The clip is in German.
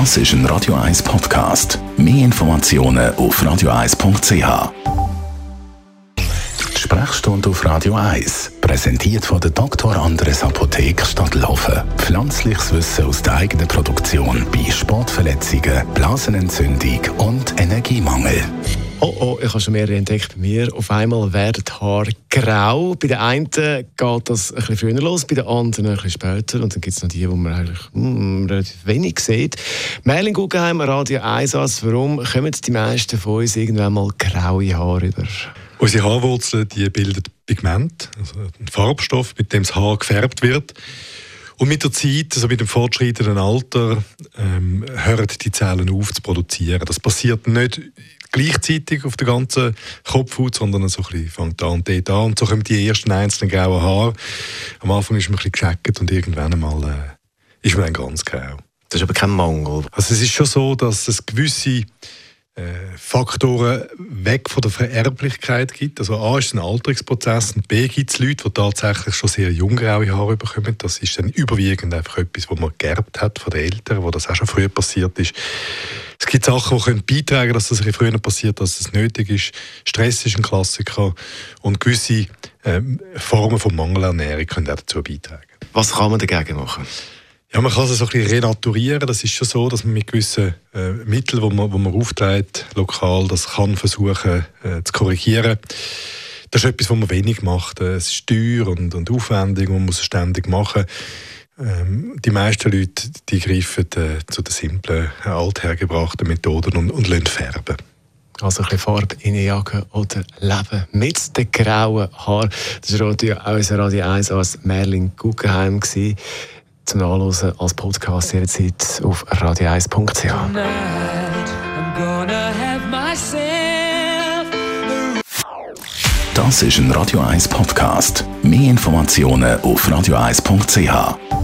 Das ist ein Radio 1 Podcast. Mehr Informationen auf radio1.ch. Die Sprechstunde auf Radio 1, präsentiert von der Dr. Andres Apotheke Stadtlaufen. Pflanzliches Wissen aus der eigenen Produktion bei Sportverletzungen, Blasenentzündung und Energiemangel. Oh oh, ich habe schon mehrere entdeckt bei mir. Auf einmal werden die Haare grau. Bei den einen geht das ein bisschen früher los, bei den anderen ein bisschen später. Und dann gibt es noch die, wo man eigentlich hm, relativ wenig sieht. Merlin Guggenheim, Radio 1 Warum kommen die meisten von uns irgendwann mal graue Haare über? Unsere Haarwurzeln die bilden Pigment, also ein Farbstoff, mit dem das Haar gefärbt wird. Und mit der Zeit, also mit dem fortschreitenden Alter, ähm, hören die Zellen auf zu produzieren. Das passiert nicht gleichzeitig auf der ganzen Kopfhaut, sondern so ein bisschen fängt an und dort an. Und so kommen die ersten einzelnen grauen Haare. Am Anfang ist man ein bisschen gescheckt und irgendwann einmal äh, ist man dann ganz grau. Das ist aber kein Mangel. Also es ist schon so, dass es gewisse Faktoren weg von der Vererblichkeit gibt. Also A ist ein Alterungsprozess und B gibt es Leute, die tatsächlich schon sehr jung graue Haare bekommen. Das ist dann überwiegend einfach etwas, was man geerbt hat von den Eltern, wo das auch schon früher passiert ist. Es gibt Sachen, die können beitragen dass das früher passiert, als es nötig ist. Stress ist ein Klassiker und gewisse äh, Formen von Mangelernährung können auch dazu beitragen. Was kann man dagegen machen? Ja, man kann es so ein bisschen renaturieren. Das ist schon so, dass man mit gewissen äh, Mitteln, die man, wo man aufträgt, lokal, das kann versuchen äh, zu korrigieren. Das ist etwas, was man wenig macht. Äh, es ist teuer und, und aufwendig und man muss es ständig machen. Ähm, die meisten Leute die greifen äh, zu den simplen, äh, althergebrachten Methoden und, und lassen färben. Also ein bisschen Farbe Jacke oder Leben mit den grauen Haaren. Das war unser Radio 1 als Merlin Guggenheim. Zum Nachlesen als Podcast jederzeit auf radio1.ch. Das ist ein Radio 1 Podcast. Mehr Informationen auf radio1.ch.